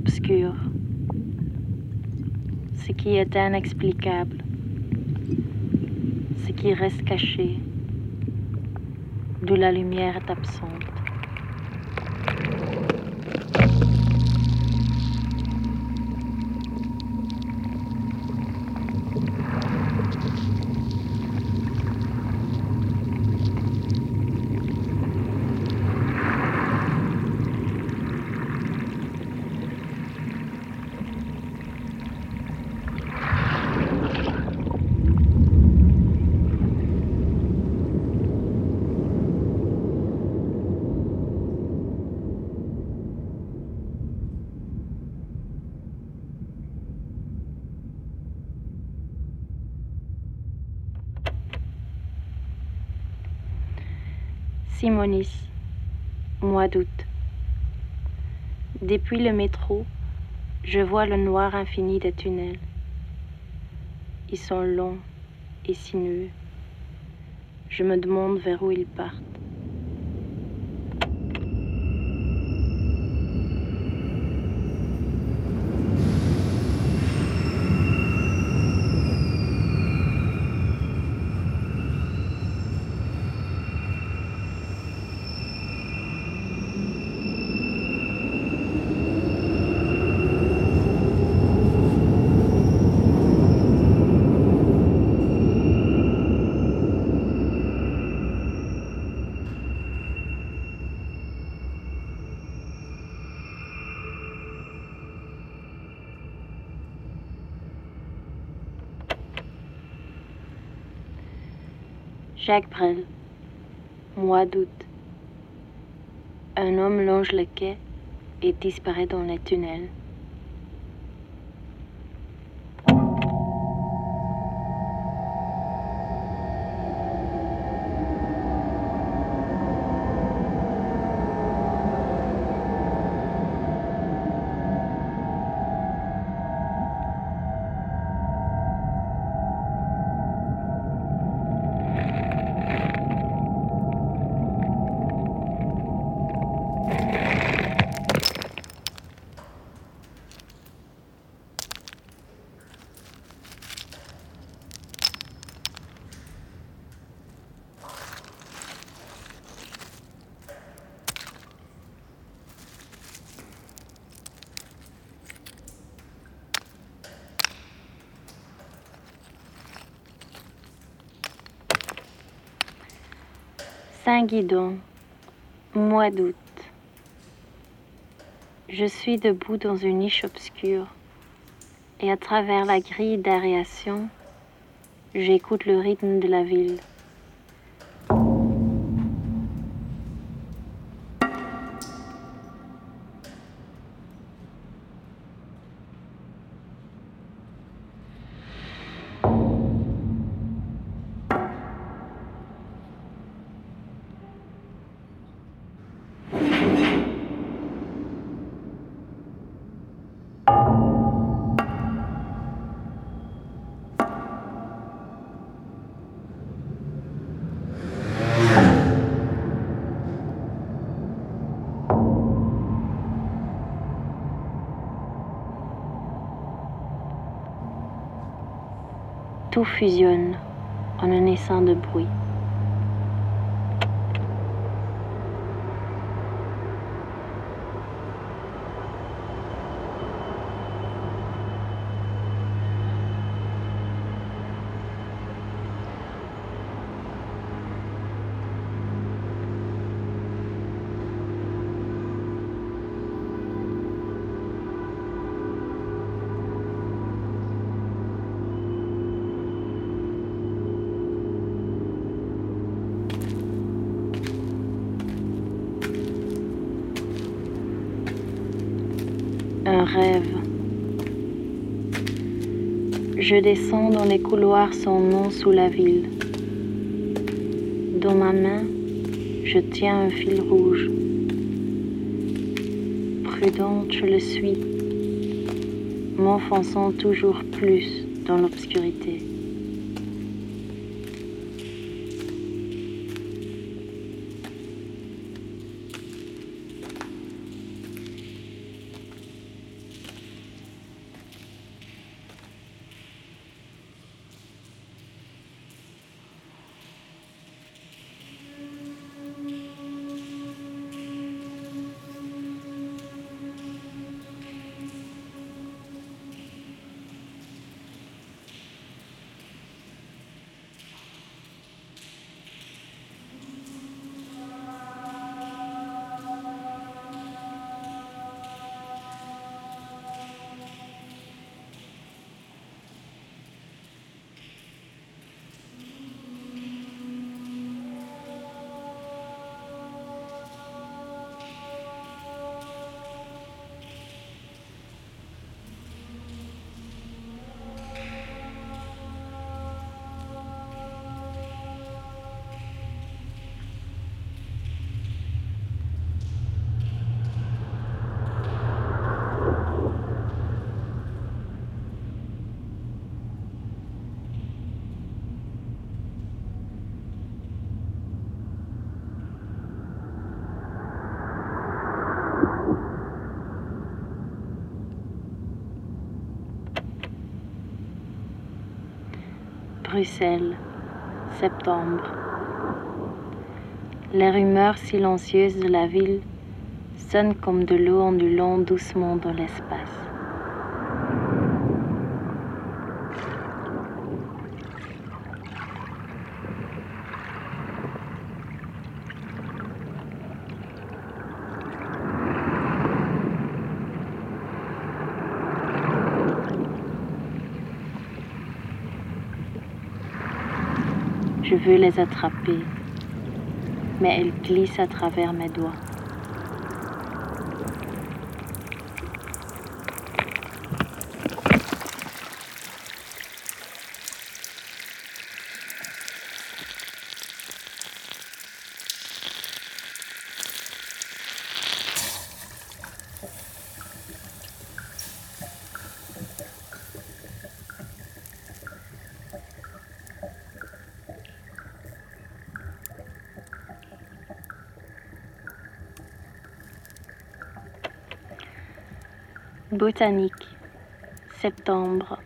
obscur, ce qui est inexplicable, ce qui reste caché, d'où la lumière est absente. Simonis, mois d'août. Depuis le métro, je vois le noir infini des tunnels. Ils sont longs et sinueux. Je me demande vers où ils partent. Jacques Brel, mois d'août. Un homme longe le quai et disparaît dans les tunnels. Saint-Guidon, mois d'août. Je suis debout dans une niche obscure et à travers la grille d'aération, j'écoute le rythme de la ville. Tout fusionne en un essaim de bruit. Rêve. Je descends dans les couloirs sans nom sous la ville. Dans ma main, je tiens un fil rouge. Prudente, je le suis, m'enfonçant toujours plus dans l'obscurité. Bruxelles, septembre. Les rumeurs silencieuses de la ville sonnent comme de l'eau ondulant doucement dans l'espace. Je veux les attraper, mais elles glissent à travers mes doigts. Botanique, septembre.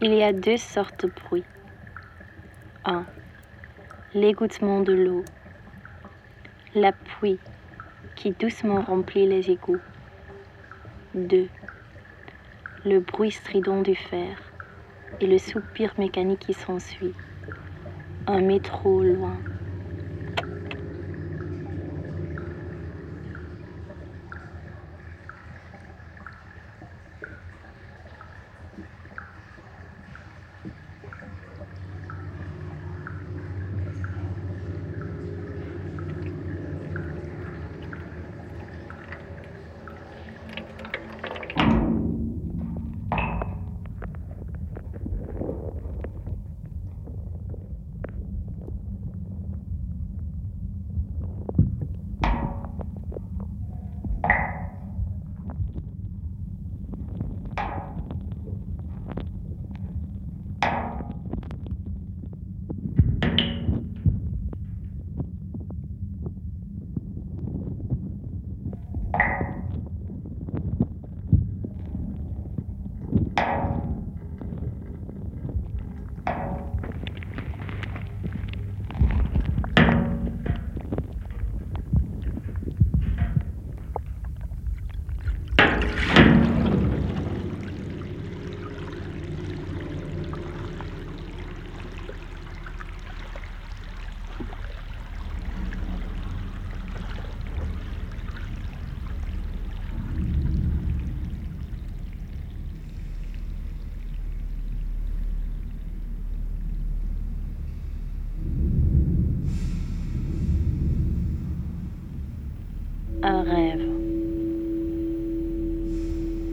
Il y a deux sortes de bruits. 1. L'égouttement de l'eau. La pluie qui doucement remplit les égouts. 2. Le bruit strident du fer et le soupir mécanique qui s'ensuit. Un métro loin.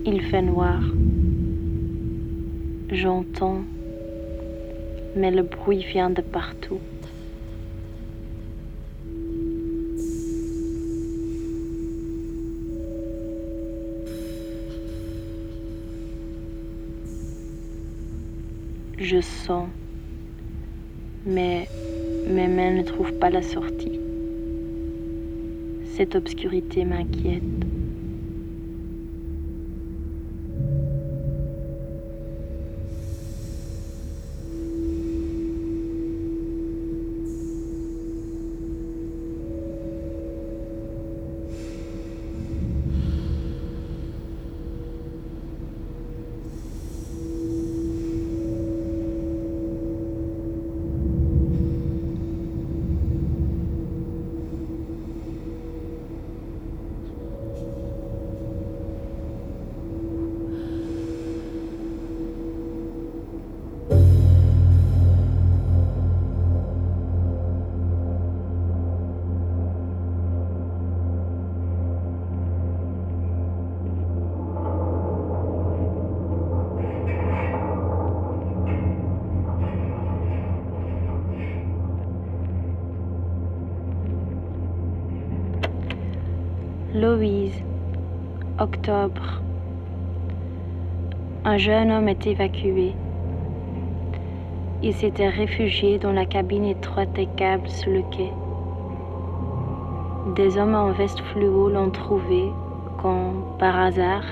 Il fait noir. J'entends, mais le bruit vient de partout. Je sens, mais mes mains ne trouvent pas la sortie. Cette obscurité m'inquiète. Louise, octobre. Un jeune homme est évacué. Il s'était réfugié dans la cabine étroite des câbles sur le quai. Des hommes en veste fluo l'ont trouvé quand, par hasard,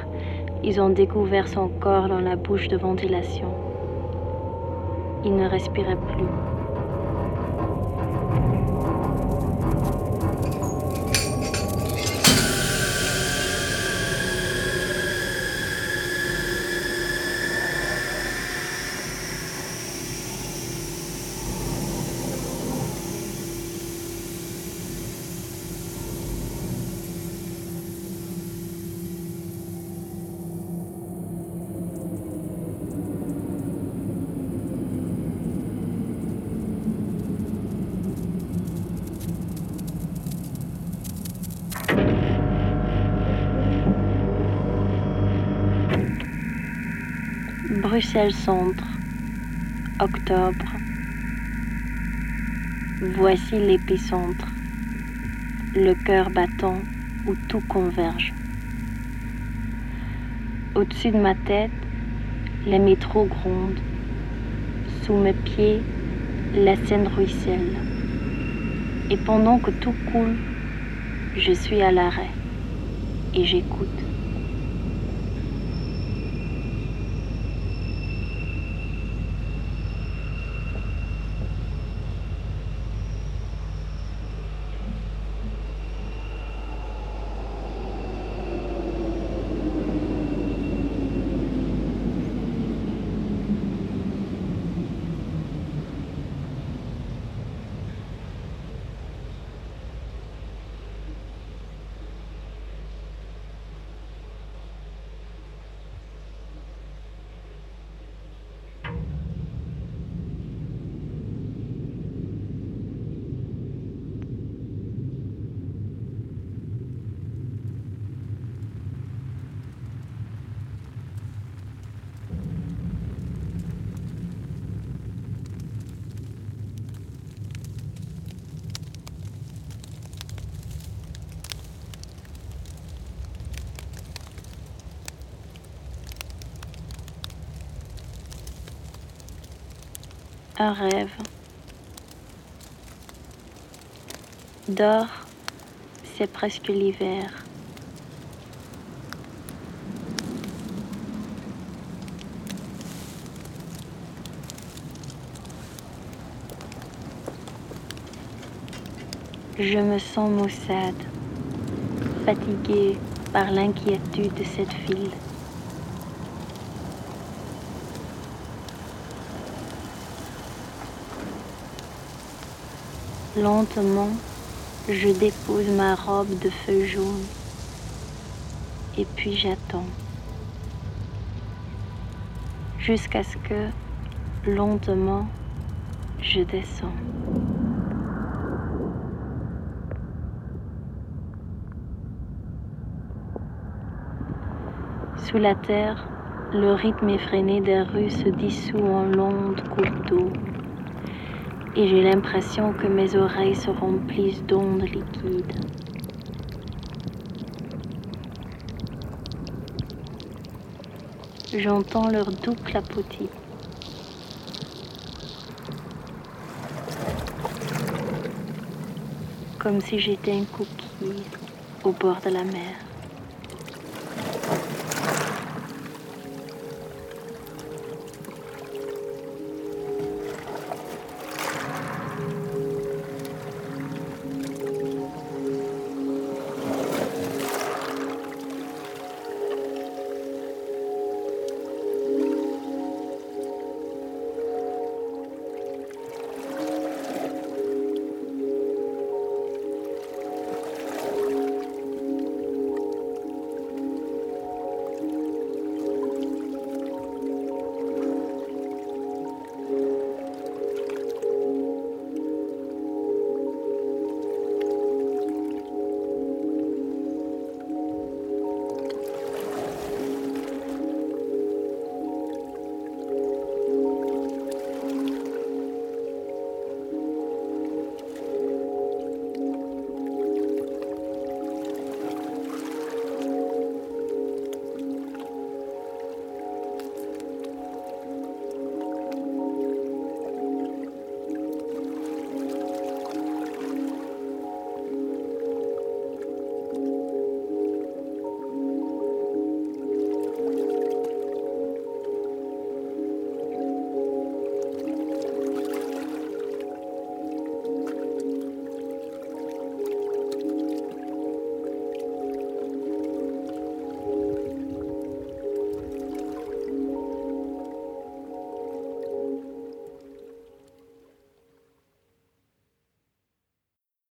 ils ont découvert son corps dans la bouche de ventilation. il ne respirait plus. Bruxelles Centre, octobre. Voici l'épicentre, le cœur battant où tout converge. Au-dessus de ma tête, les métros grondent. Sous mes pieds, la Seine ruisselle. Et pendant que tout coule, je suis à l'arrêt et j'écoute. Un rêve. Dors, c'est presque l'hiver. Je me sens maussade, fatiguée par l'inquiétude de cette ville. Lentement, je dépose ma robe de feu jaune et puis j'attends jusqu'à ce que, lentement, je descends. Sous la terre, le rythme effréné des rues se dissout en longues gouttes d'eau et j'ai l'impression que mes oreilles se remplissent d'ondes liquides. J'entends leur doux clapotis. Comme si j'étais un coquille au bord de la mer.